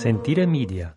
Sentire Media.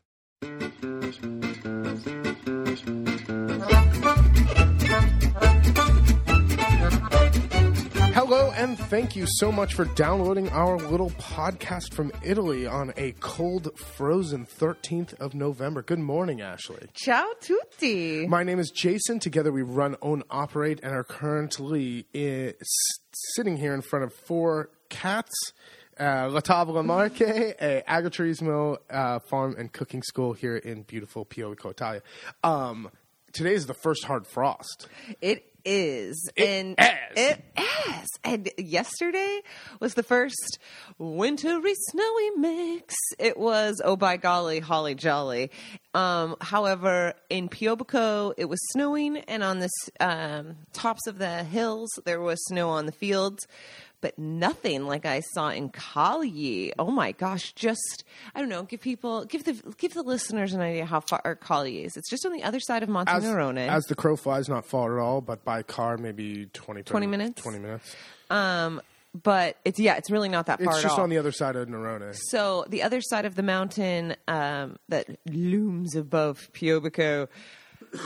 Hello, and thank you so much for downloading our little podcast from Italy on a cold, frozen 13th of November. Good morning, Ashley. Ciao tutti. My name is Jason. Together we run, own, operate, and are currently i- s- sitting here in front of four cats. Uh, La Marche, a agriturismo uh, farm and cooking school here in beautiful Piobico, Italia. Um, today is the first hard frost. It is. It and is. It is. And yesterday was the first wintry snowy mix. It was, oh by golly, holly jolly. Um, however, in Piobico, it was snowing, and on the um, tops of the hills, there was snow on the fields. But nothing like I saw in Cagli. Oh my gosh! Just I don't know. Give people, give the give the listeners an idea how far Cagli is. It's just on the other side of As, Montenerone. as the crow flies, not far at all, but by car, maybe 20, 30 20 minutes? 20 minutes. Um, but it's yeah, it's really not that far It's just on the other side of Nerone. so the other side of the mountain um, that looms above Piobico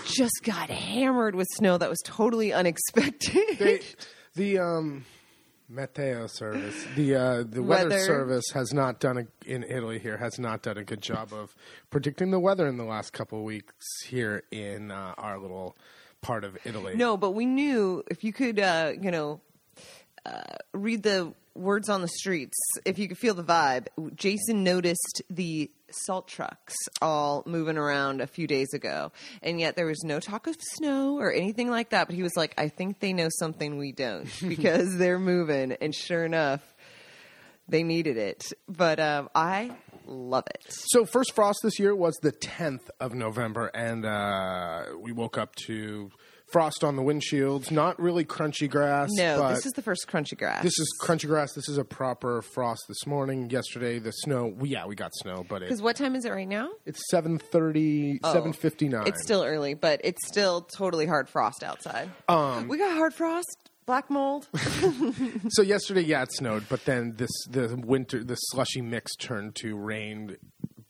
just got hammered with snow that was totally unexpected. They, the um, Meteo service, the uh, the weather, Weather. service has not done a, in Italy here has not done a good job of predicting the weather in the last couple of weeks here in uh, our little part of Italy. no, but we knew if you could, uh, you know, uh, read the words on the streets, if you could feel the vibe. Jason noticed the salt trucks all moving around a few days ago, and yet there was no talk of snow or anything like that. But he was like, "I think they know something we don't because they're moving." And sure enough, they needed it. But um, I love it. So first frost this year was the 10th of November, and uh, we woke up to frost on the windshields. Not really crunchy grass. No, this is the first crunchy grass. This is crunchy grass. This is a proper frost this morning. Yesterday, the snow. Well, yeah, we got snow, but because what time is it right now? it's 7.30, 7.59. It's still early, but it's still totally hard frost outside. Um, we got hard frost, black mold. So yesterday, yeah, it snowed, but then this the winter, the slushy mix turned to rain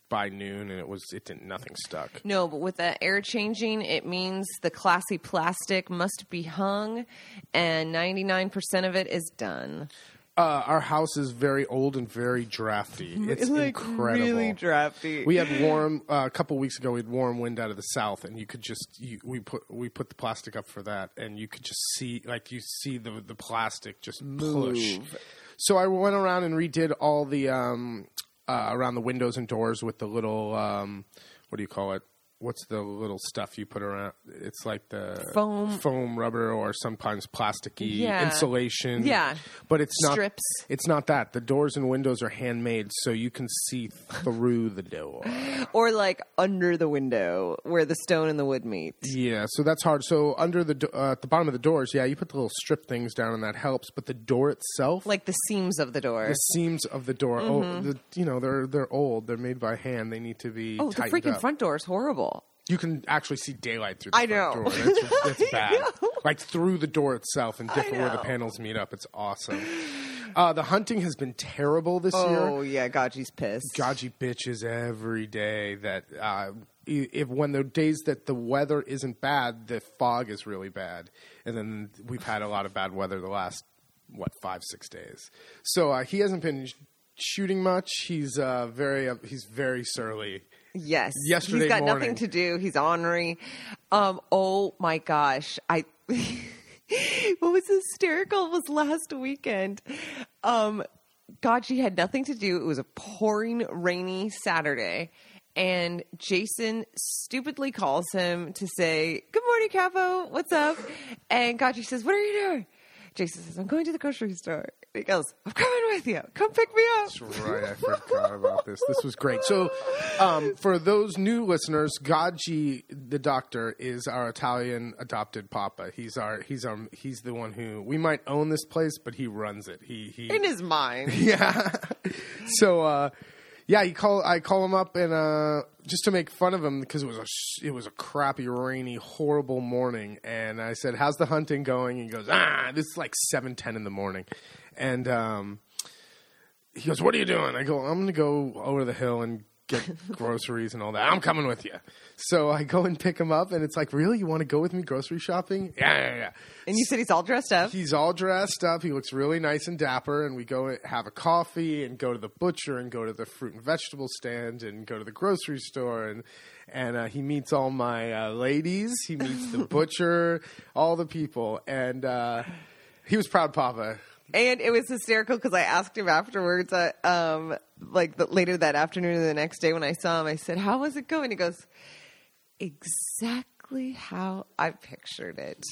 by noon, and it was it didn't nothing stuck. no, but with the air changing, it means the classy plastic must be hung, and ninety nine percent of it is done. Uh, our house is very old and very drafty. It's incredible. really drafty. we had warm uh, a couple weeks ago. We had warm wind out of the south, and you could just you, we put we put the plastic up for that, and you could just see like you see the the plastic just push. So I went around and redid all the um, uh, around the windows and doors with the little um, what do you call it? What's the little stuff you put around? It's like the Foam. foam rubber, or sometimes plasticky Yeah. insulation. Yeah. but it's not Strips. It's not that. The doors and windows are handmade, so you can see through the door. or like under the window where the stone and the wood meet. Yeah, so that's hard. So under the do- uh, at the bottom of the doors, yeah, you put the little strip things down, and that helps. But the door itself, Like the seams of the door. the seams of the door, oh, the, you know, they're they're old. They're made by hand. They need to be Oh, the freaking up. front door is horrible. You can actually see daylight through the I know. door. That's, that's bad. Like through the door itself and different where the know. panels meet up. It's awesome. Uh, the hunting has been terrible this year. Oh yeah, Gaji's pissed. Gaji bitches every day that uh, if when the days that the weather isn't bad, the fog is really bad, and then we've had a lot of bad weather the last what five six days. So uh, he hasn't been shooting much. He's uh, very uh, he's very surly. Yes. Yesterday He's got morning. nothing to do. He's ornery. Um, oh my gosh. I what was hysterical was last weekend. Um Gachi had nothing to do. It was a pouring rainy Saturday. And Jason stupidly calls him to say, Good morning, Capo. What's up? And Gachi says, What are you doing? Jason says, I'm going to the grocery store. He goes, I'm coming with you. Come pick me up. That's right. I forgot about this. This was great. So, um, for those new listeners, Gaji, the doctor, is our Italian adopted papa. He's our he's our he's the one who we might own this place, but he runs it. He he In his mind. yeah. so uh, yeah, you call I call him up and uh, just to make fun of him because it was a sh- it was a crappy, rainy, horrible morning, and I said, "How's the hunting going?" And he goes, "Ah, this is like seven ten in the morning," and um, he goes, "What are you doing?" I go, "I'm going to go over the hill and get groceries and all that. I'm coming with you. So I go and pick him up, and it's like, really, you want to go with me grocery shopping? Yeah, yeah, yeah. And you said he's all dressed up. He's all dressed up. He looks really nice and dapper. And we go and have a coffee and go to the butcher and go to the fruit and vegetable stand and go to the grocery store. And, and uh, he meets all my uh, ladies. He meets the butcher, all the people. And uh, he was proud papa. And it was hysterical because I asked him afterwards, uh, um, like the, later that afternoon or the next day when I saw him, I said, How was it going? He goes, Exactly how I pictured it.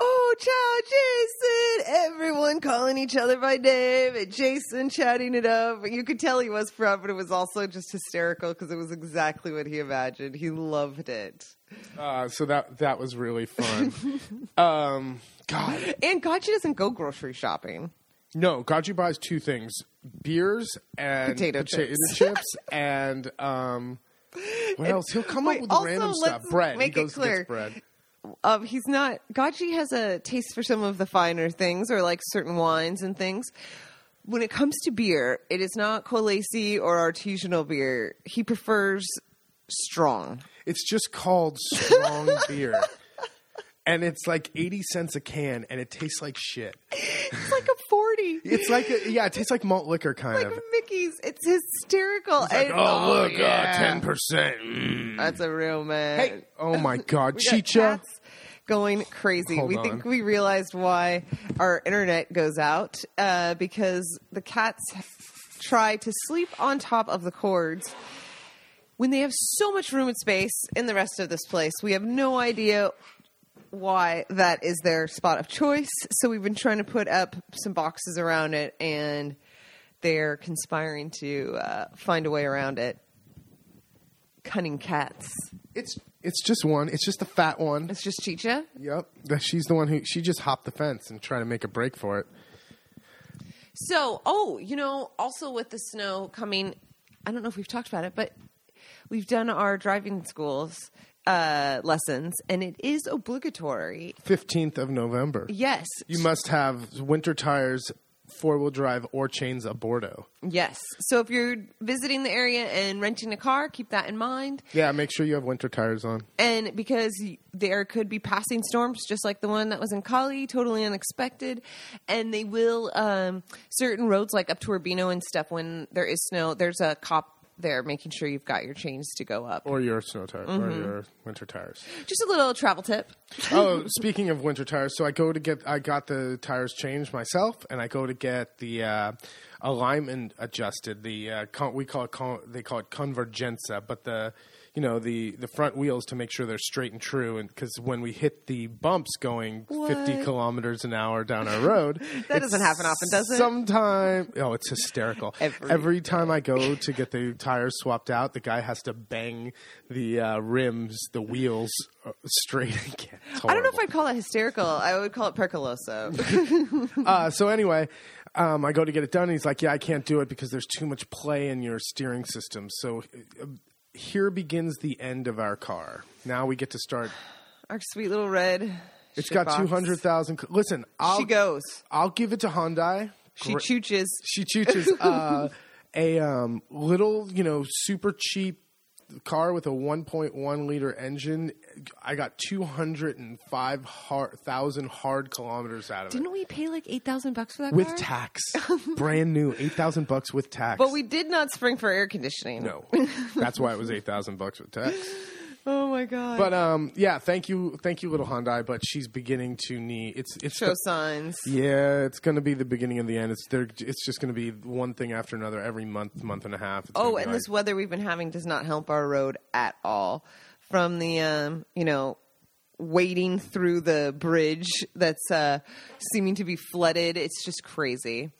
Oh, ciao, Jason! Everyone calling each other by name and Jason chatting it up. You could tell he was proud, but it was also just hysterical because it was exactly what he imagined. He loved it. Uh, so that that was really fun. um, God, And she doesn't go grocery shopping. no, Gaji buys two things: beers and Potato chips. chips and um, what else? He'll come Wait, up with also, random stuff. Bread. make he it goes and clear. bread. um, he's not. Gachi has a taste for some of the finer things, or like certain wines and things. When it comes to beer, it is not Colesi or artisanal beer. He prefers strong. It's just called strong beer. And it's like 80 cents a can and it tastes like shit. It's like a forty. It's like, a, yeah, it tastes like malt liquor kind like of. It's hysterical. It's like, And- oh, look, yeah. uh, 10%. Mm. That's a real man. Hey, oh my God. Chicha. going crazy. Hold we on. think we realized why our internet goes out uh, because the cats try to sleep on top of the cords when they have so much room and space in the rest of this place. We have no idea why that is their spot of choice. So we've been trying to put up some boxes around it, and they're conspiring to uh, find a way around it. Cunning cats. It's it's just one. It's just the fat one. It's just Chicha. Yep. That- She's the one who, she just hopped the fence and tried to make a break for it. So, oh, you know, also with the snow coming, I don't know if we've talked about it, but we've done our driving schools uh, lessons, and it is obligatory. 15th of November. Yes, You must have winter tires, four wheel drive, or chains a bordo. yes. So if you're visiting the area and renting a car, keep that in mind. Yeah, make sure you have winter tires on. And because there could be passing storms, just like the one that was in Cagli, totally unexpected. And they will, um, certain roads like up to Urbino and stuff, when there is snow, there's a cop there making sure you've got your chains to go up. Or your snow tires, Mm-hmm. or your winter tires. Just a little travel tip. oh, speaking of winter tires, so I go to get, I got the tires changed myself, and I go to get the uh, alignment adjusted. The uh, con- we call it, con- they call it convergenza, but the you know the the front wheels to make sure they're straight and true, and because when we hit the bumps going fifty kilometers an hour down our road, That doesn't happen often, does it? Sometime, oh, it's hysterical. Every Every time I go to get the tires swapped out, the guy has to bang the uh, rims, the wheels uh, straight again. I don't know if. I'd call it hysterical. I would call it percoloso. Uh, so anyway, um, I go to get it done, and he's like, "Yeah, I can't do it because there's too much play in your steering system." So uh, here begins the end of our car. Now we get to start. Our sweet little red. It's got two hundred thousand. Listen, I'll She goes. I'll give it to Hyundai. She Gr- chooches. she chooches uh, a um, little, you know, super cheap car with a 1.1 liter engine. I got 205,000 hard, hard kilometers out of it Didn't we pay like eight thousand bucks for that with car? tax. Brand new, 8,000 bucks with tax. But we did not spring for air conditioning. no, that's why it was 8,000 bucks with tax. Oh my god. But um, yeah, thank you, thank you, little Hyundai. But she's beginning to need. It's it's show the- signs. Yeah, it's going to be the beginning of the end. It's there. It's just going to be one thing after another every month, month and a half. It's Oh, and like- this weather we've been having does not help our road at all. From the um, you know, wading through the bridge that's uh seeming to be flooded. It's just crazy.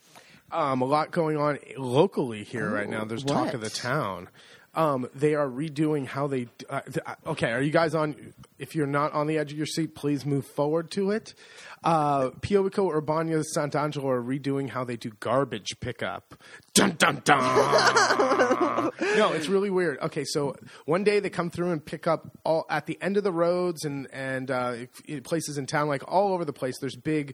um, a lot going on locally here right now. There's talk of the town. Um, they are redoing how they. Uh, uh, okay, are you guys on? If you're not on the edge of your seat, please move forward to it. Uh, Piobico, Urbania, Sant'Angelo are redoing how they do garbage pickup. Dun dun dun. no, it's really weird. Okay, so one day they come through and pick up all at the end of the roads and and uh, places in town, like all over the place. There's big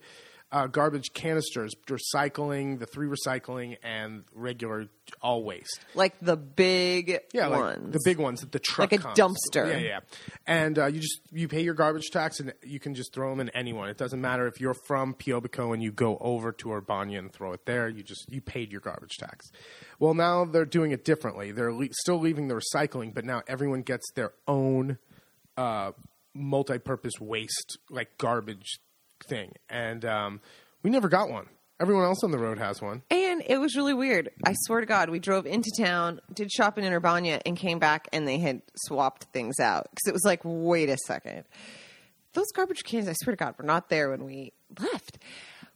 uh, garbage canisters, recycling, the three recycling, and regular all waste. Like the big Yeah, like ones. the big ones that the truck Like a comes. dumpster. Yeah, yeah. And uh, you just you pay your garbage tax, and you can just throw them in anyone. It doesn't matter if you're from Piobico and you go over to Urbania and throw it there. You just you paid your garbage tax. Well, now they're doing it differently. They're le- still leaving the recycling, but now everyone gets their own uh, multi-purpose waste like garbage thing, and um, we never got one. Everyone else on the road has one. And it was really weird. I swear to God, we drove into town, did shopping in Urbania, and came back, and they had swapped things out because it was like, wait a second, those garbage cans, I swear to God, were not there when we left.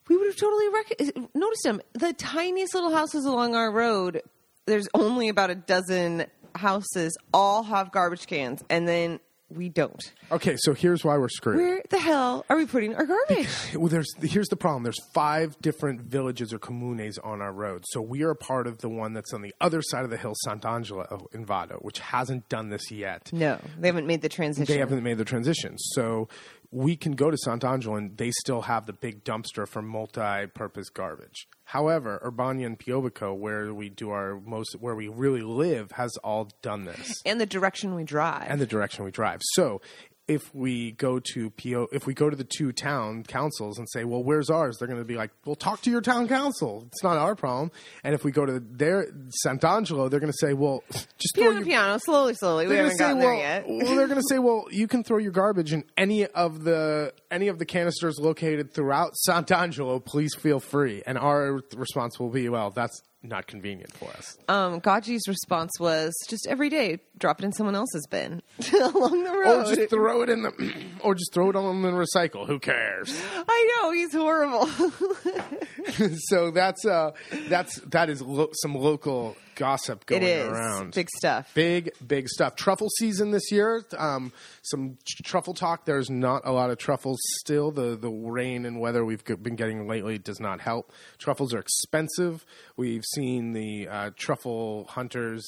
We would have totally rec- noticed them. The tiniest little houses along our road. There's only about a dozen houses, all have garbage cans, and then we don't. Okay, so here's why we're screwed. Where the hell are we putting our garbage? Well, there's here's the problem. There's five different villages or comunes on our road. So we are a part of the one that's on the other side of the hill, Sant'Angelo in Vado, which hasn't done this yet. no, they haven't made the transition. They haven't made the transition. So we can go to Sant'Angelo and they still have the big dumpster for multi-purpose garbage. However, Urbania and Piobico, where we do our most, where we really live, has all done this and the direction we drive. and the direction we drive. So if we go to PO, if we go to the two town councils and say, "Well, where's ours?" They're going to be like, "Well, talk to your town council. It's not our problem." And if we go to their Sant'Angelo, they're going to say, "Well, just piano, your piano, slowly, slowly. We haven't gonna say, gotten well, there yet. well, they're going to say, well, you can throw your garbage in any of the any of the canisters located throughout Sant'Angelo. Please feel free. And our response will be, well, that's not convenient for us. Um, Gaji's response was just every day, drop it in someone else's bin along the road, or just throw it in the, or just throw it on the recycle. Who cares? I know he's horrible. so that's uh, that's that is lo- some local gossip going it is around. big stuff. Big, big stuff. Truffle season this year. Um, some truffle talk. There's not a lot of truffles still. The the rain and weather we've been getting lately does not help. Truffles are expensive. We've seen the uh, truffle hunters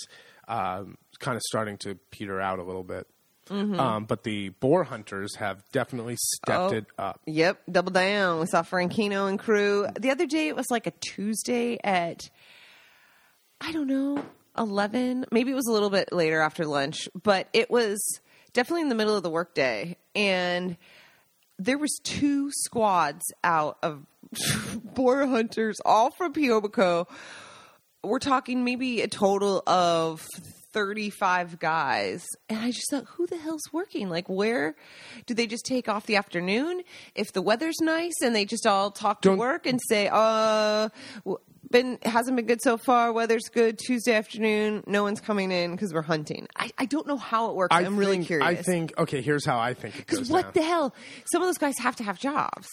um, kind of starting to peter out a little bit. Um, but the boar hunters have definitely stepped Oh. it up. Yep, double down. We saw Franchino and crew. The other day it was like a Tuesday at I don't know, 11. Maybe it was a little bit later after lunch, but it was definitely in the middle of the workday and there was two squads out of boar hunters all from Piobico. We're talking maybe a total of 35 guys. And I just thought, who the hell's working? Like, where do they just take off the afternoon if the weather's nice and they just all talk to Don't- work and say, uh, been hasn't been good so far. Weather's good Tuesday afternoon. No one's coming in because we're hunting. I, I don't know how it works. I I'm really curious. I think okay. Here's how I think it goes. what down. the hell? Some of those guys have to have jobs.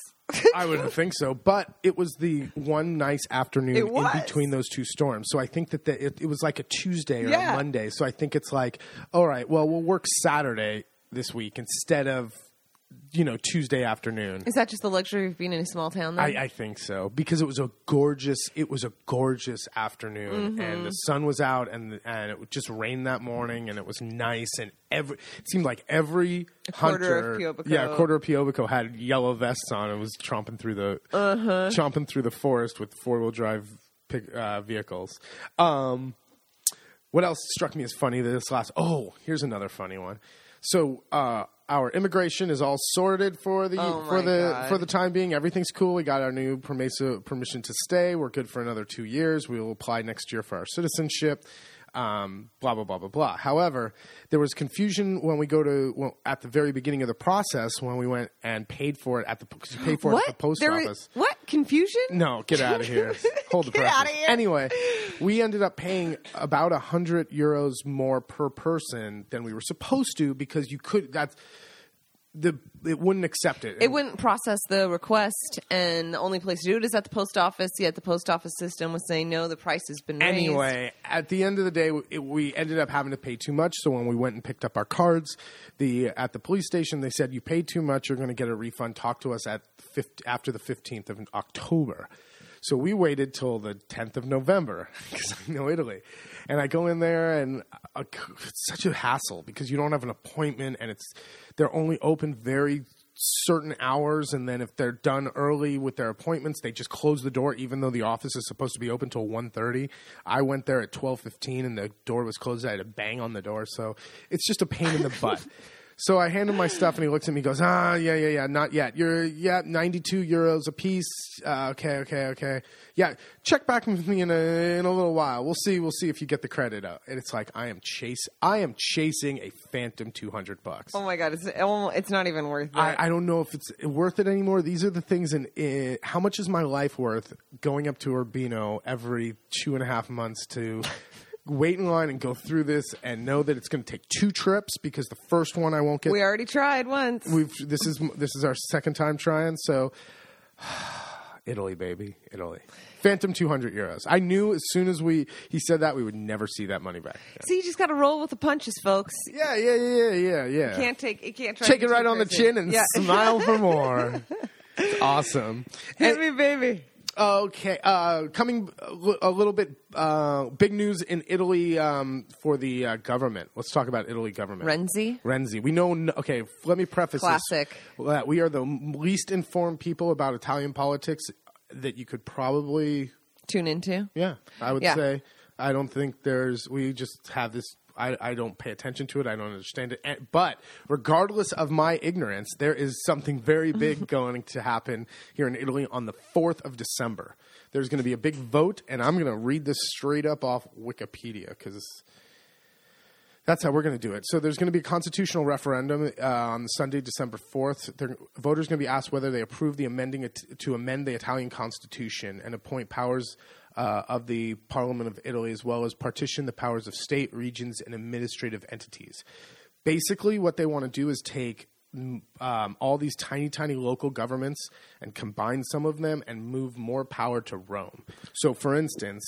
I wouldn't think so, but it was the one nice afternoon in between those two storms. So I think that the, it, it was like a Tuesday or Yeah. a Monday. So I think it's like, all right, well, we'll work Saturday this week instead of you know Tuesday afternoon. Is that just the luxury of being in a small town? Then? I, I think so because it was a gorgeous. It was a gorgeous afternoon, Mm-hmm. and the sun was out, and and it just rained that morning, and it was nice, and every it seemed like every quarter of hunter, Piobico. yeah, a quarter of Piobico had yellow vests on and was chomping through the Uh-huh. chomping through the forest with four wheel drive uh, vehicles. Um, what else struck me as funny this last? Oh, here's another funny one. So uh, our immigration is all sorted for the Oh for the God. for the time being. Everything's cool. We got our new permiso, permission to stay. We're good for another two years. We will apply next year for our citizenship. Um, blah blah blah blah blah. However, there was confusion when we go to well, at the very beginning of the process when we went and paid for it at the pay for what? it at the post There office. was- what confusion? No, get out of here. Hold the Get pressure. outta here. Anyway, we ended up paying about a hundred euros more per person than we were supposed to because you could that's the it wouldn't accept it. It wouldn't process the request, and the only place to do it is at the post office. Yet the post office system was saying no, the price has been raised. Anyway, at the end of the day, it, we ended up having to pay too much. So when we went and picked up our cards, the at the police station, they said you paid too much. You're going to get a refund. Talk to us at 50, after the 15th of October. So we waited till the 10th of November because I know Italy, and I go in there and uh, it's such a hassle because you don't have an appointment and it's they're only open very certain hours, and then if they're done early with their appointments, they just close the door, even though the office is supposed to be open till 1.30. I went there at twelve fifteen, and the door was closed. I had to bang on the door, so it's just a pain in the butt. So I hand him my stuff, and he looks at me, and goes, "Ah, yeah, yeah, yeah, not yet. You're yeah, ninety two euros a piece. Uh, okay, okay, okay. Yeah, check back with me in a in a little while. We'll see. We'll see if you get the credit up." And it's like I am chase, I am chasing a phantom two hundred bucks. Oh my god, it's it's not even worth it. I, I don't know if it's worth it anymore. These are the things in, in how much is my life worth going up to Urbino every two and a half months to wait in line and go through this and know that it's going to take two trips because the first one I won't get. we already tried once. We've this is this is our second time trying. So Italy, baby, Italy. Phantom two hundred euros. I knew as soon as we he said that we would never see that money back. See, you just got to roll with the punches, folks. Yeah, yeah, yeah, yeah, yeah. Can't take you can't try Take it right on the chin and yeah. smile for more. It's awesome. Hit me, baby. Okay, uh, coming a little bit uh, big news in Italy um, for the uh, government. Let's talk about Italy government. Renzi. Renzi. We know. n- Okay, let me preface Classic. this. We are the least informed people about Italian politics that you could probably. Tune into. Yeah, I would Yeah. say. I don't think there's. We just have this. I, I don't pay attention to it. I don't understand it. And, but regardless of my ignorance, there is something very big going to happen here in Italy on the 4th of December. There's going to be a big vote, and I'm going to read this straight up off Wikipedia because that's how we're going to do it. So there's going to be a constitutional referendum uh, on Sunday, December 4th. They're, voters are going to be asked whether they approve the amending to amend the Italian constitution and appoint powers uh, of the Parliament of Italy, as well as partition the powers of state, regions, and administrative entities. Basically, what they want to do is take mm, um, all these tiny, tiny local governments and combine some of them and move more power to Rome. So, for instance,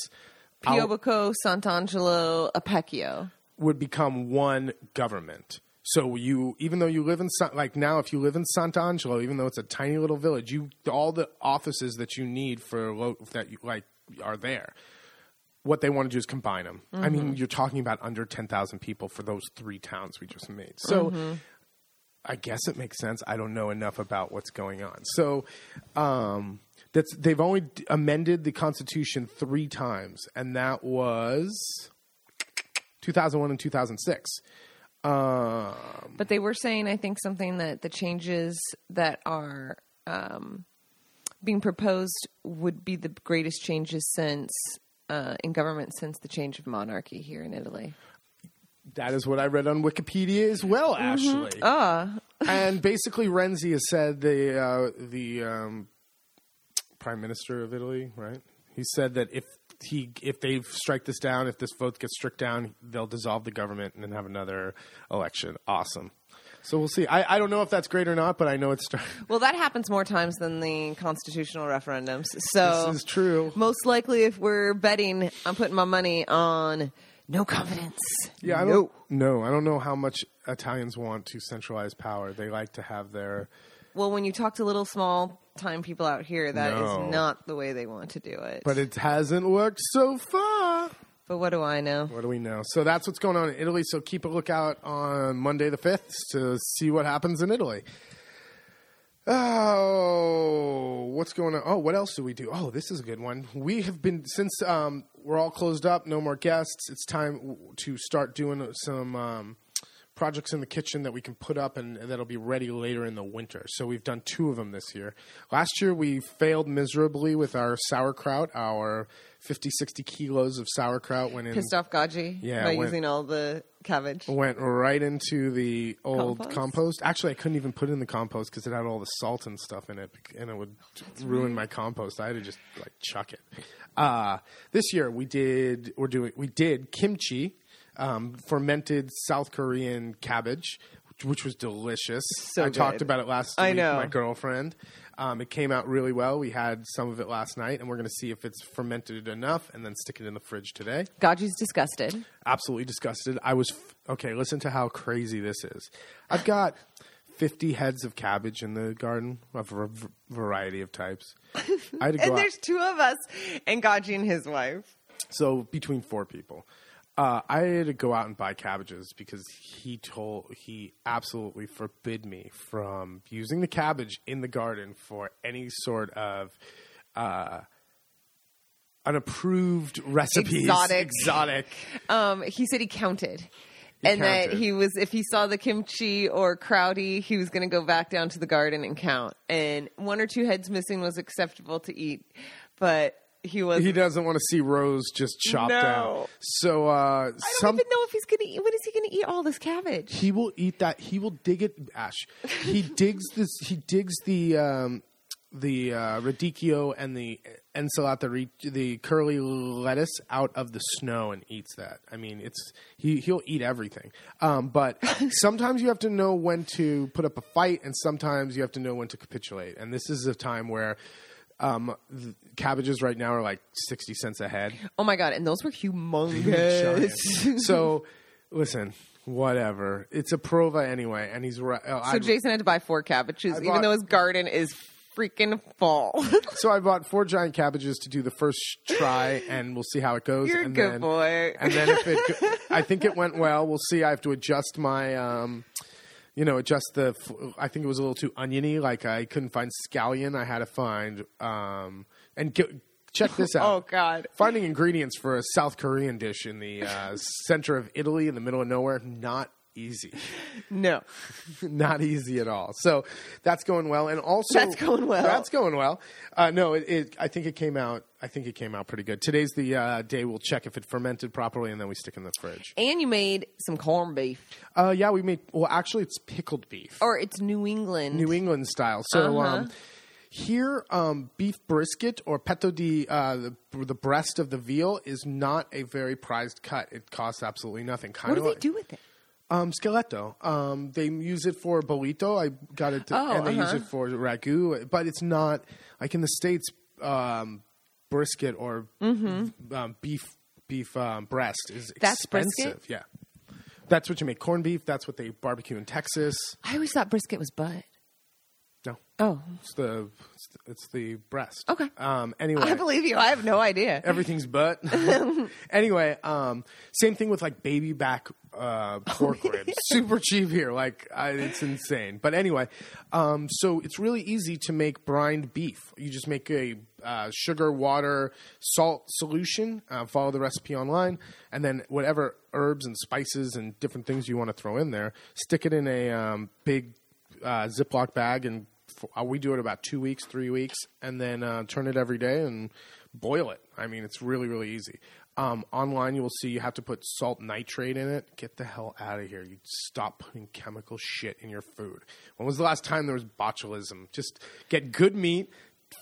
Piobico, Sant'Angelo, Apecchio. would become one government. So you, even though you live in like now, if you live in Sant'Angelo, even though it's a tiny little village, you all the offices that you need for lo- that you like are there. What they want to do is combine them. I mean, you're talking about under ten thousand people for those three towns we just made. So. I guess it makes sense. I don't know enough about what's going on. So um, that's they've only amended the Constitution three times, and that was 2001 and 2006. Um, But they were saying, I think, something that the changes that are um, being proposed would be the greatest changes since uh, in government since the change of monarchy here in Italy. that is what I read on Wikipedia as well, Ashley. Ah, and basically, Renzi has said the uh, the um, prime minister of Italy, right? He said that if he if they strike this down, if this vote gets struck down, they'll dissolve the government and then have another election. Awesome. So we'll see. I, I don't know if that's great or not, but I know it's. Start- well, that happens more times than the constitutional referendums. So this is true. most likely, if we're betting, I'm putting my money on no confidence. Yeah, I don't. No, I don't know how much Italians want to centralize power. They like to have their. Well, when you talk to little small time people out here, that is No. not the way they want to do it. But it hasn't worked so far. But what do I know? What do we know? So that's what's going on in Italy. So keep a lookout on Monday the 5th to see what happens in Italy. Oh, what's going on? Oh, what else do we do? Oh, this is a good one. We have been, since um, we're all closed up, no more guests, it's time to start doing some um, projects in the kitchen that we can put up and, and that'll be ready later in the winter. So we've done two of them this year. Last year we failed miserably with our sauerkraut, our 50, 60 kilos of sauerkraut went in Pissed off Gaji Yeah, by when- using all the cabbage. went right into the old Compost? compost. Actually, I couldn't even put it in the compost because it had all the salt and stuff in it, and it would ruin my compost. I had to just like chuck it. Uh, this year we did we're doing we did kimchi, um, fermented South Korean cabbage, which, which was delicious. So I talked about it last I week. know. with My girlfriend. Um, it came out really well. We had some of it last night, and we're going to see if it's fermented enough, and then stick it in the fridge today Gaji's disgusted. absolutely disgusted. I was f- okay. Listen to how crazy this is. I've got fifty heads of cabbage in the garden of a v- variety of types. I had to go And out, there's two of us, and Gaji and his wife. so between four people. Uh, I had to go out and buy cabbages because he told he absolutely forbid me from using the cabbage in the garden for any sort of uh, unapproved recipes. Exotic. Exotic. Um, he said he counted. and that he was, if he saw the kimchi or crowdy, he was going to go back down to the garden and count. And one or two heads missing was acceptable to eat, but he was. He doesn't want to see rows just chopped No. down. So uh, I don't some even know if he's going to eat. When is he going to eat all this cabbage? he will eat that. He will dig it. Ash. He digs this. He digs the um, the uh, radicchio and the ensalata, ri- the curly lettuce out of the snow and eats that. I mean, it's he he'll eat everything. Um, but sometimes you have to know when to put up a fight, and sometimes you have to know when to capitulate. And this is a time where. Um, cabbages right now are like sixty cents a head. Oh my god! And those were humongous. So, listen, whatever. It's a prova anyway, and he's right. uh, so I- Jason had to buy four cabbages, even though his garden is freaking full. so I bought four giant cabbages to do the first try, and we'll see how it goes. You're a and good then, boy. And then if it, I think it went well. We'll see. I have to adjust my. Um, you know, adjust the. I think it was a little too oniony. Like I couldn't find scallion. I had to find. Um, and get, check this out. oh god! Finding ingredients for a South Korean dish in the uh, center of Italy, in the middle of nowhere, not easy. No, not easy at all. So that's going well, and also That's going well. That's going well. Uh, no, it, it. I think it came out. I think it came out pretty good. Today's the uh, day we'll check if it fermented properly, and then we stick in the fridge. and you made some corned beef, Uh, yeah, we made. Well, actually, it's pickled beef, or it's New England. New England style. So. Uh-huh. Um, here, um, beef brisket or petto di uh, the, the breast of the veal is not a very prized cut. It costs absolutely nothing. Kind what do they do with it? Um, Skeletto. Um, they use it for bolito. I got it, to, Oh, and they use uh-huh. it for ragu. But it's not like in the states. Um, brisket or um, beef beef um, breast is Mm-hmm. That's expensive. brisket? Yeah, that's what you make corned beef. That's what they barbecue in Texas. I always thought brisket was butt. No, Oh, it's the it's the, it's the breast. Okay. Um. Anyway, I believe you. I have no idea. everything's butt. anyway, um, same thing with like baby back uh, pork ribs. Super cheap here, like I, it's insane. But anyway, um, so it's really easy to make brined beef. You just make a uh, sugar, water, salt solution. Uh, follow the recipe online, and then whatever herbs and spices and different things you want to throw in there, stick it in a um, big uh, Ziploc bag and. f- Uh, we do it about two weeks, three weeks, and then uh, turn it every day and boil it. I mean, it's really, really easy. Um, online, you will see you have to put salt nitrate in it. Get the hell out of here. You stop putting chemical shit in your food. When was the last time there was botulism? Just get good meat,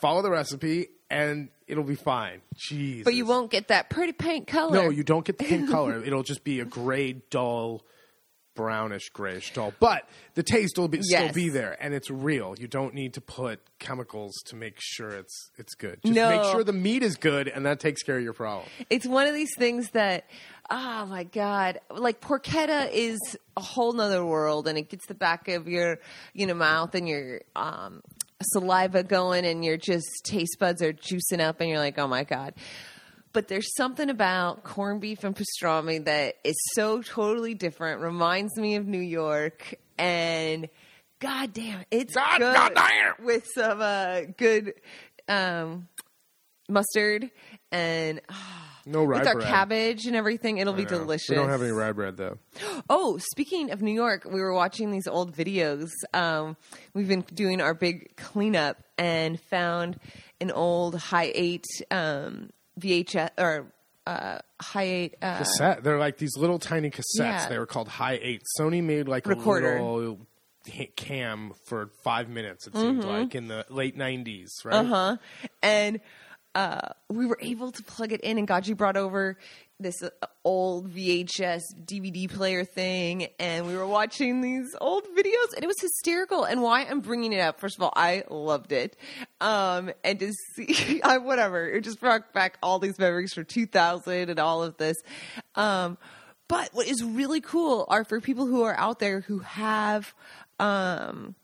follow the recipe, and it'll be fine. Jeez. But you won't get that pretty pink color. No, you don't get the pink color. It'll just be a gray, dull, brownish, grayish dull. But the taste will be, still be there, and it's real. You don't need to put chemicals to make sure it's it's good. Just No. make sure the meat is good, and that takes care of your problem. It's one of these things that, oh my god, like porchetta is a whole nother world, and it gets the back of your, you know, mouth and your um, saliva going, and your just taste buds are juicing up, and you're like, oh my god. But there's something about corned beef and pastrami that is so totally different. Reminds me of New York, and god damn, it's God- good goddamn! with some uh, good um, mustard and. No rye with our bread. cabbage and everything. It'll be know. delicious. We don't have any rye bread though. Oh, speaking of New York, we were watching these old videos. Um, we've been doing our big cleanup and found an old high eight um, VHS or uh, high eight. Uh, Cassette. They're like these little tiny cassettes. Yeah. They were called High Eight. Sony made like Recorder. a little cam for five minutes. It seemed like in the late '90s, right? Uh huh. And uh, we were able to plug it in, and Gaji brought over this uh, old VHS DVD player thing, and we were watching these old videos, and it was hysterical. And why I'm bringing it up? First of all, I loved it, um, and to see, I, whatever, it just brought back all these memories from 2000 and all of this. Um, but what is really cool are for people who are out there who have um,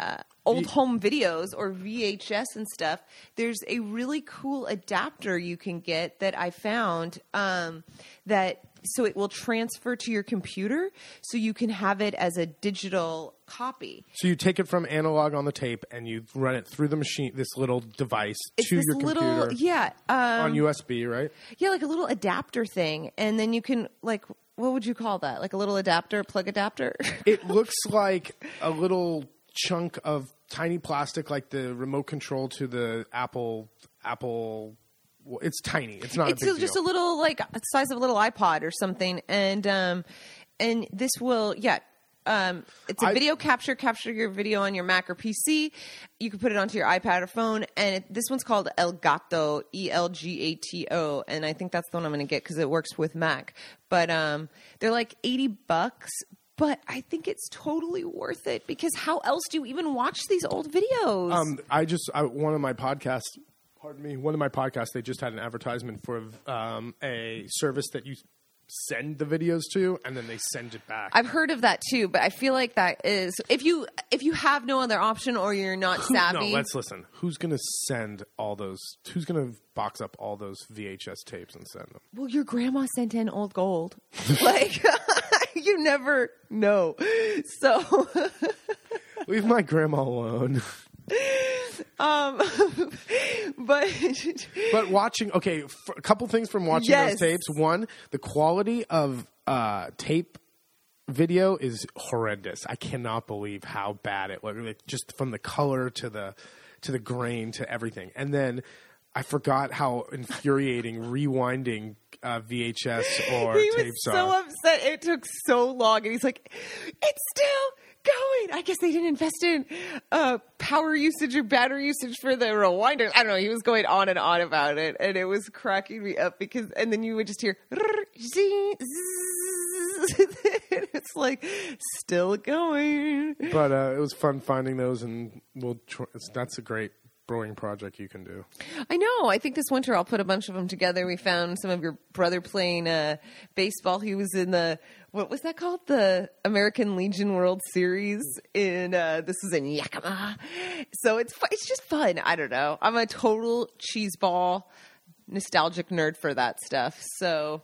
uh, old home videos or VHS and stuff, there's a really cool adapter you can get that I found um, that so it will transfer to your computer so you can have it as a digital copy. So you take it from analog on the tape and you run it through the machine, this little device It's to your computer little yeah um, on USB, right? yeah like a little adapter thing, and then you can like what would you call that? Like a little adapter, plug adapter. It looks like a little chunk of tiny plastic, like the remote control to the Apple Apple. well, It's tiny. It's not. it's a just deal. a little like size of a little iPod or something, and um, and this will yeah. Um, it's a I- video capture. Capture your video on your Mac or PC. You can put it onto your iPad or phone. And it, this one's called Elgato, E L G A T O, and I think that's the one I'm going to get because it works with Mac. But um, they're like eighty bucks. But I think it's totally worth it because how else do you even watch these old videos? Um, I just I, one of my podcasts. Pardon me. One of my podcasts. They just had an advertisement for um, a service that you send the videos to, and then they send it back. I've heard of that too, but I feel like that is if you if you have no other option or you're not Who- savvy. No, let's listen. Who's going to send all those? Who's going to box up all those VHS tapes and send them? well, your grandma sent in old gold. like you never know. So Leave my grandma alone. Um, but But watching, okay, f- a couple things from watching Yes. those tapes. One, the quality of uh, tape video is horrendous. I cannot believe how bad it looked. Like, just from the color to the to the grain to everything. And then I forgot how infuriating rewinding uh, VHS or he was so are. upset. It took so long, and he's like, "It's still going." I guess they didn't invest in uh, power usage or battery usage for the rewinders. I don't know. He was going on and on about it, and it was cracking me up because. And then you would just hear, zing, it's like still going. But uh, it was fun finding those, and we'll. Tr- it's, that's a great brewing project you can do. I know. I think this winter I'll put a bunch of them together. We found some of your brother playing uh, baseball. He was in the what was that called? The American Legion World Series in uh, this was in Yakima. So it's fu- it's just fun. I don't know. I'm a total cheeseball nostalgic nerd for that stuff. So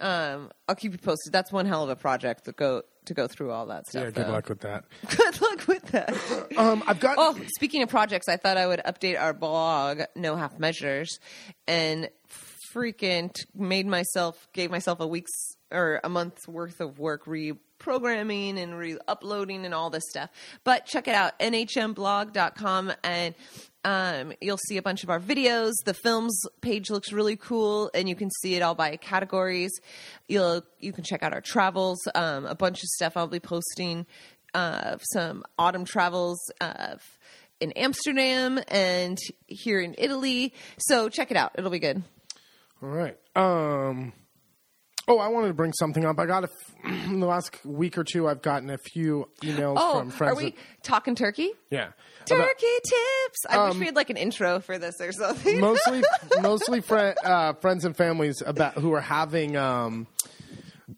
um, I'll keep you posted. That's one hell of a project to go to go through all that stuff. Yeah, good though. luck with that. Good luck with that. Um, I've got. Oh, speaking of projects, I thought I would update our blog, No Half Measures, and freaking t- made myself, gave myself a week's or a month's worth of work reprogramming and re-uploading and all this stuff. But check it out, nhmblog.com, and um, you'll see a bunch of our videos. The films page looks really cool, and you can see it all by categories. You'll you can check out our travels, um, a bunch of stuff I'll be posting uh, some autumn travels uh, in Amsterdam and here in Italy. So check it out; it'll be good. All right. Um. Oh, I wanted to bring something up. I got a f- in the last week or two. I've gotten a few emails Oh, from friends. are we that- talking turkey? yeah. Turkey About- tips. I Um, wish we had like an intro for this or something. mostly, mostly fri uh, friends and families about who are having um,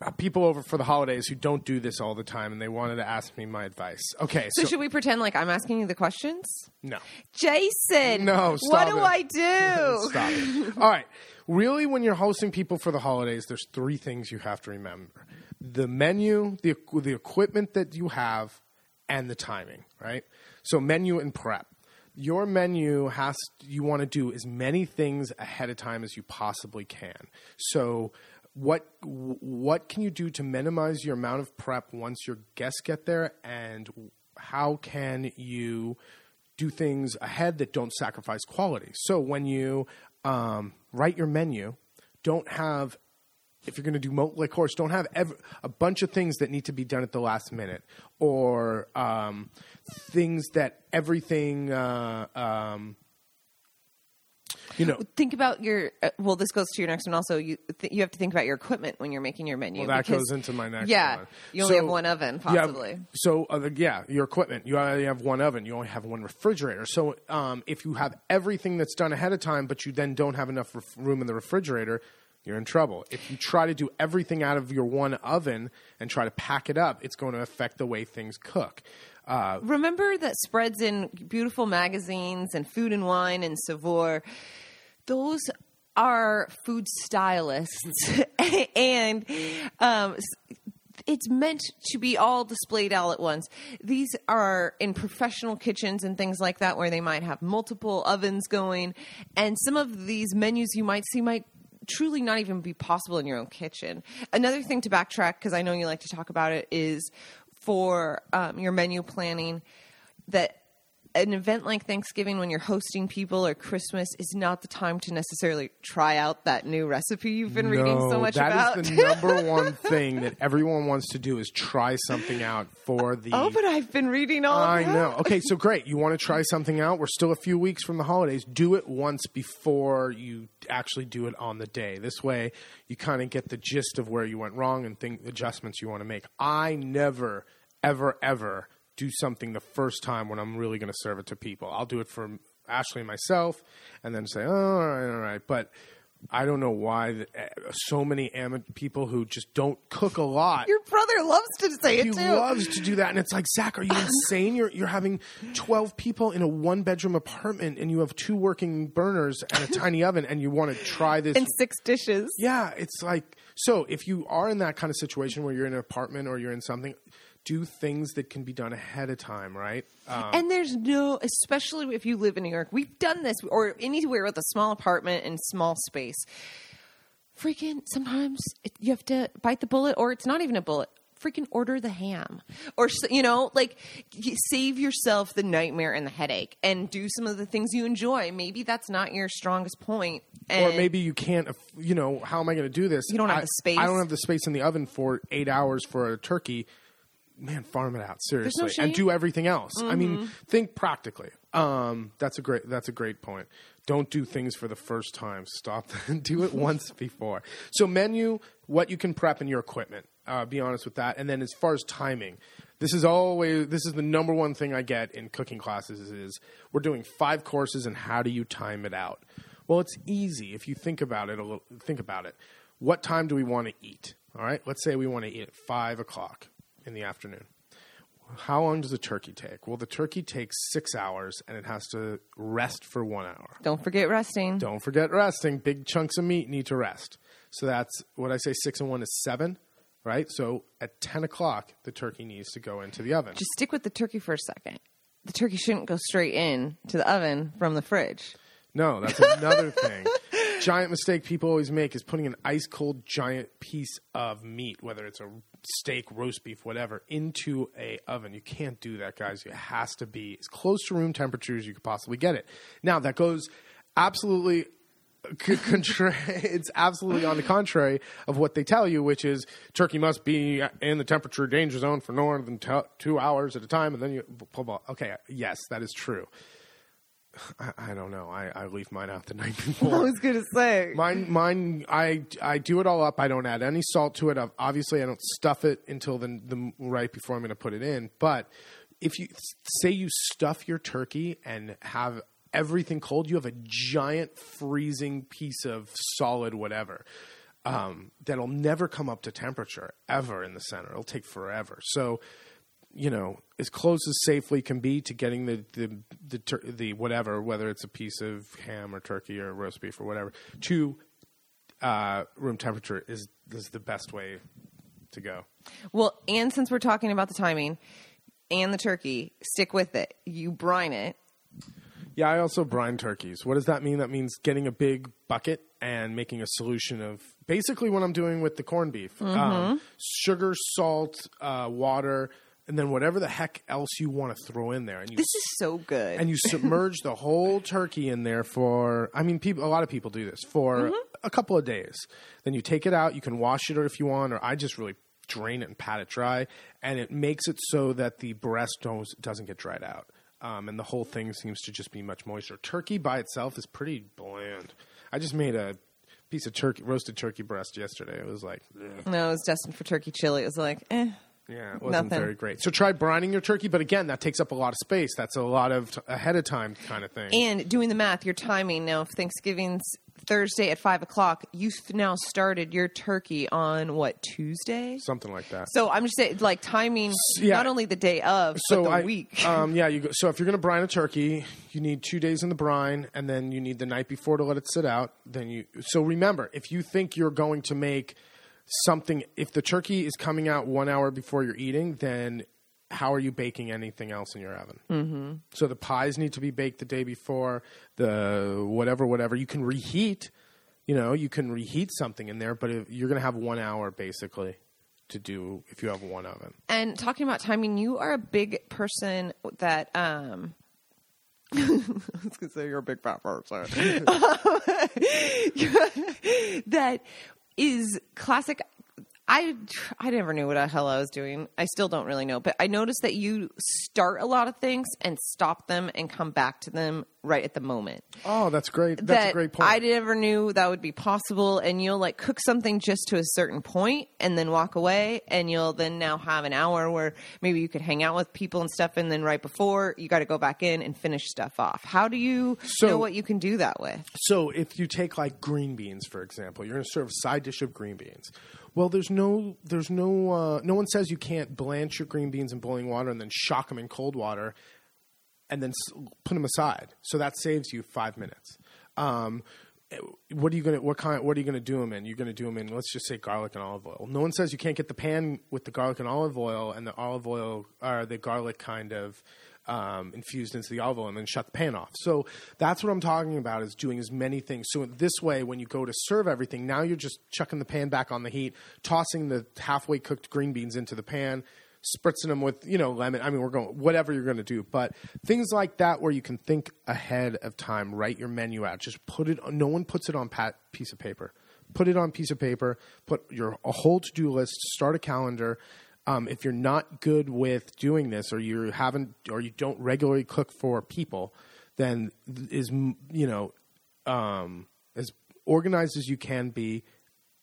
Uh, people over for the holidays who don't do this all the time, and they wanted to ask me my advice. Okay, so, so, should we pretend like I'm asking you the questions? no. Jason, No, what do it. I do? Stop it. All right. Really, when you're hosting people for the holidays, there's three things you have to remember: the menu, the the equipment that you have, and the timing. Right. So, menu and prep. Your menu has you want to do as many things ahead of time as you possibly can. So, what what can you do to minimize your amount of prep once your guests get there, and how can you do things ahead that don't sacrifice quality. So when you um, write your menu, don't have if you're going to do mo- like don't have ev- a bunch of things that need to be done at the last minute or um, things that everything. Uh, um, you know, Think about your. Uh, well, this goes to your next one. Also, you th- you have to think about your equipment when you're making your menu. Well, that because- goes into my next Yeah, one. you only So, have one oven, possibly. so, uh, yeah, your equipment. You only have one oven. You only have one refrigerator. So, um, if you have everything that's done ahead of time, but you then don't have enough ref- room in the refrigerator, you're in trouble. If you try to do everything out of your one oven and try to pack it up, it's going to affect the way things cook. Remember that spreads in beautiful magazines and Food and Wine and Saveur. Those are food stylists, and um, it's meant to be all displayed all at once. These are in professional kitchens and things like that, where they might have multiple ovens going, and some of these menus you might see might truly not even be possible in your own kitchen. Another thing to backtrack, because I know you like to talk about it, is for um, your menu planning that an event like Thanksgiving, when you're hosting people or Christmas, is not the time to necessarily try out that new recipe you've been reading so much that about. is the number one thing that everyone wants to do is try something out for the. oh, but I've been reading all. I that. know. Okay, so great. You want to try something out? We're still a few weeks from the holidays. Do it once before you actually do it on the day. This way, you kind of get the gist of where you went wrong and think adjustments you want to make. I never, ever, ever do something the first time when I'm really going to serve it to people. I'll do it for Ashley and myself, and then say, "Oh, all right, all right," but. I don't know why the, uh, so many amateur people who just don't cook a lot Your brother loves to say it he loves to do that, and it's like Zach, are you insane? You're you're having twelve people in a one bedroom apartment, and you have two working burners and a tiny oven, and you want to try this. and six dishes. yeah, it's like so. If you are in that kind of situation where you're in an apartment or you're in something, do things that can be done ahead of time, right? Um, And there's no, especially if you live in New York, we've done this, or anywhere with a small apartment and small space. Freaking, sometimes it, you have to bite the bullet, or it's not even a bullet. Freaking order the ham, or you know, like save yourself the nightmare and the headache, and do some of the things you enjoy. Maybe that's not your strongest point, or maybe you can't. You know, how am I going to do this? You don't have I- the space. I don't have the space in the oven for eight hours for a turkey. Man, farm it out seriously, no and do everything else. I mean, Mm-hmm. think practically. Um, that's a great. That's a great point. Don't do things for the first time. Stop. do it once before. So menu, what you can prep in your equipment. Uh, be honest with that. And then as far as timing, this is always this is the number one thing I get in cooking classes is we're doing five courses and how do you time it out? Well, it's easy if you think about it a little. Think about it. What time do we want to eat? All right. Let's say we want to eat at five o'clock in the afternoon. How long does a turkey take? Well, the turkey takes six hours and it has to rest for one hour. don't forget resting. Don't forget resting. Big chunks of meat need to rest. So that's what I say six and one is seven, right? So at 10 o'clock, the turkey needs to go into the oven. Just stick with the turkey for a second. The turkey shouldn't go straight in to the oven from the fridge. No, that's another thing. Giant mistake people always make is putting an ice cold giant piece of meat, whether it's a steak, roast beef, whatever, into a oven. You can't do that, guys. It has to be as close to room temperature as you could possibly get it. Now that goes absolutely. it's absolutely on the contrary of what they tell you, which is turkey must be in the temperature danger zone for no more than t- two hours at a time, and then you blah blah. Okay, yes, that is true. I, I don't know. I, I leave mine out the night before. I was going to say. Mine, mine. I I do it all up. I don't add any salt to it. Obviously, I don't stuff it until the the right before I'm going to put it in. But if you say you stuff your turkey and have everything cold, you have a giant freezing piece of solid whatever um, that'll never come up to temperature ever in the center. It'll take forever. So you know, as close as safely can be to getting the the the, tur- the whatever, whether it's a piece of ham or turkey or roast beef or whatever, to uh, room temperature is is the best way to go. Well, and since we're talking about the timing and the turkey, stick with it. You brine it. Yeah, I also brine turkeys. What does that mean? That means getting a big bucket and making a solution of basically what I'm doing with the corned beef: um, sugar, salt, uh, water, and then whatever the heck else you want to throw in there. And you This is so good. and you submerge the whole turkey in there for i mean people a lot of people do this for a couple of days then you take it out you can wash it or if you want or i just really drain it and pat it dry and it makes it so that the breast don't, doesn't get dried out um, and the whole thing seems to just be much moisture turkey by itself is pretty bland i just made a piece of turkey roasted turkey breast yesterday it was like no, it was destined for turkey chili. It was like, eh. Yeah, it wasn't Nothing. very great. So try brining your turkey, but again, that takes up a lot of space. That's a lot of t- ahead of time kind of thing. And doing the math, your timing now, if Thanksgiving's Thursday at five o'clock. You've now started your turkey on what Tuesday? something like that. So I'm just saying, like timing, yeah. not only the day of, so but the I, week. um, yeah, you go, so if you're going to brine a turkey, you need two days in the brine, and then you need the night before to let it sit out. Then you. So remember, if you think you're going to make something, if the turkey is coming out one hour before you're eating, then how are you baking anything else in your oven? Mm-hmm. So the pies need to be baked the day before. The whatever, whatever you can reheat. You know, you can reheat something in there, but if, you're going to have one hour basically to do if you have one oven. And talking about timing, you are a big person that um I was gonna say you're a big fat person. that is classic I I never knew what the hell I was doing. I still don't really know, but I noticed that you start a lot of things and stop them and come back to them right at the moment. Oh, that's great. That's that a great point. I never knew that would be possible. And you'll like cook something just to a certain point and then walk away. And you'll then now have an hour where maybe you could hang out with people and stuff. And then right before, you got to go back in and finish stuff off. How do you So- know what you can do that with? So if you take like green beans, for example, you're going to serve a side dish of green beans. Well, there's no, there's no, uh, no one says you can't blanch your green beans in boiling water and then shock them in cold water, and then put them aside. So that saves you five minutes. Um, what are you gonna? What kind? What are you gonna do them in? You're gonna do them in. Let's just say garlic and olive oil. No one says you can't get the pan with the garlic and olive oil and the olive oil or the garlic kind of um, infused into the olive oil and then shut the pan off. So that's what I'm talking about is doing as many things. So this way, when you go to serve everything, now you're just chucking the pan back on the heat, tossing the halfway cooked green beans into the pan, spritzing them with you know lemon. I mean, we're going whatever you're going to do, but things like that where you can think ahead of time, write your menu out, just put it. No one puts it on pat piece of paper. Put it on piece of paper. Put your a whole to do list. Start a calendar. Um, if you're not good with doing this, or you haven't, or you don't regularly cook for people, then is you know um, as organized as you can be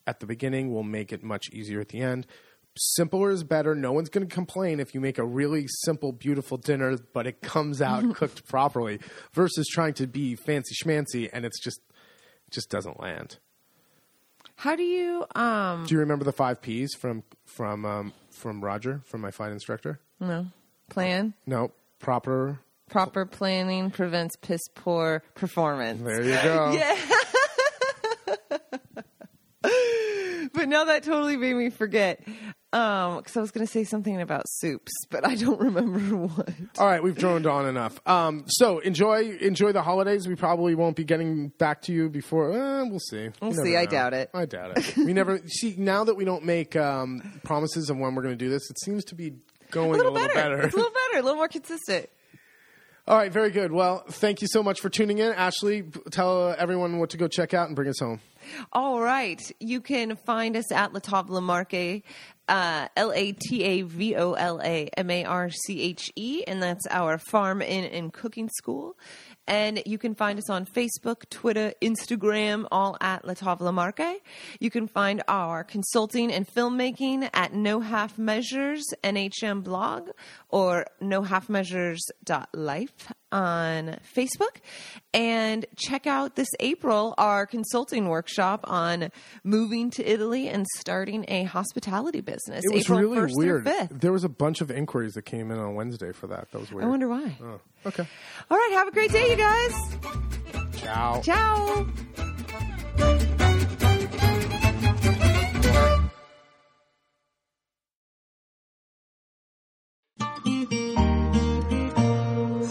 at the beginning will make it much easier at the end. Simpler is better. No one's going to complain if you make a really simple, beautiful dinner, but it comes out cooked properly, versus trying to be fancy schmancy and it's just just doesn't land. How do you, um, Do you remember the five P's from from um, from Roger from my flight instructor? no, plan? No, proper. Proper planning prevents piss poor performance. There you go. yeah. But now that totally made me forget. Um, because I was going to say something about soups, but I don't remember what. All right, we've droned on enough. Um, so enjoy enjoy the holidays. We probably won't be getting back to you before. Uh, we'll see. We'll see. I doubt it. I doubt it. We never see now that we don't make um, promises of when we're going to do this. It seems to be going A a little, little, better. It's a little better. A little more consistent. All right, very good. Well, thank you so much for tuning in, Ashley. Tell everyone what to go check out and bring us home. All right. You can find us at La Tavola Marche, uh, L A T A V O L A M A R C H E, and that's our farm in and cooking school. And you can find us on Facebook, Twitter, Instagram, all at La Tavola Marche. You can find our consulting and filmmaking at No Half Measures NHM blog or No Half Measures.life on Facebook. And check out this April our consulting workshop on moving to Italy and starting a hospitality business. It was April really 1st weird. There was a bunch of inquiries that came in on Wednesday for that. That was weird. I wonder why. Oh, okay. All right, have a great day, you guys. Ciao. Ciao.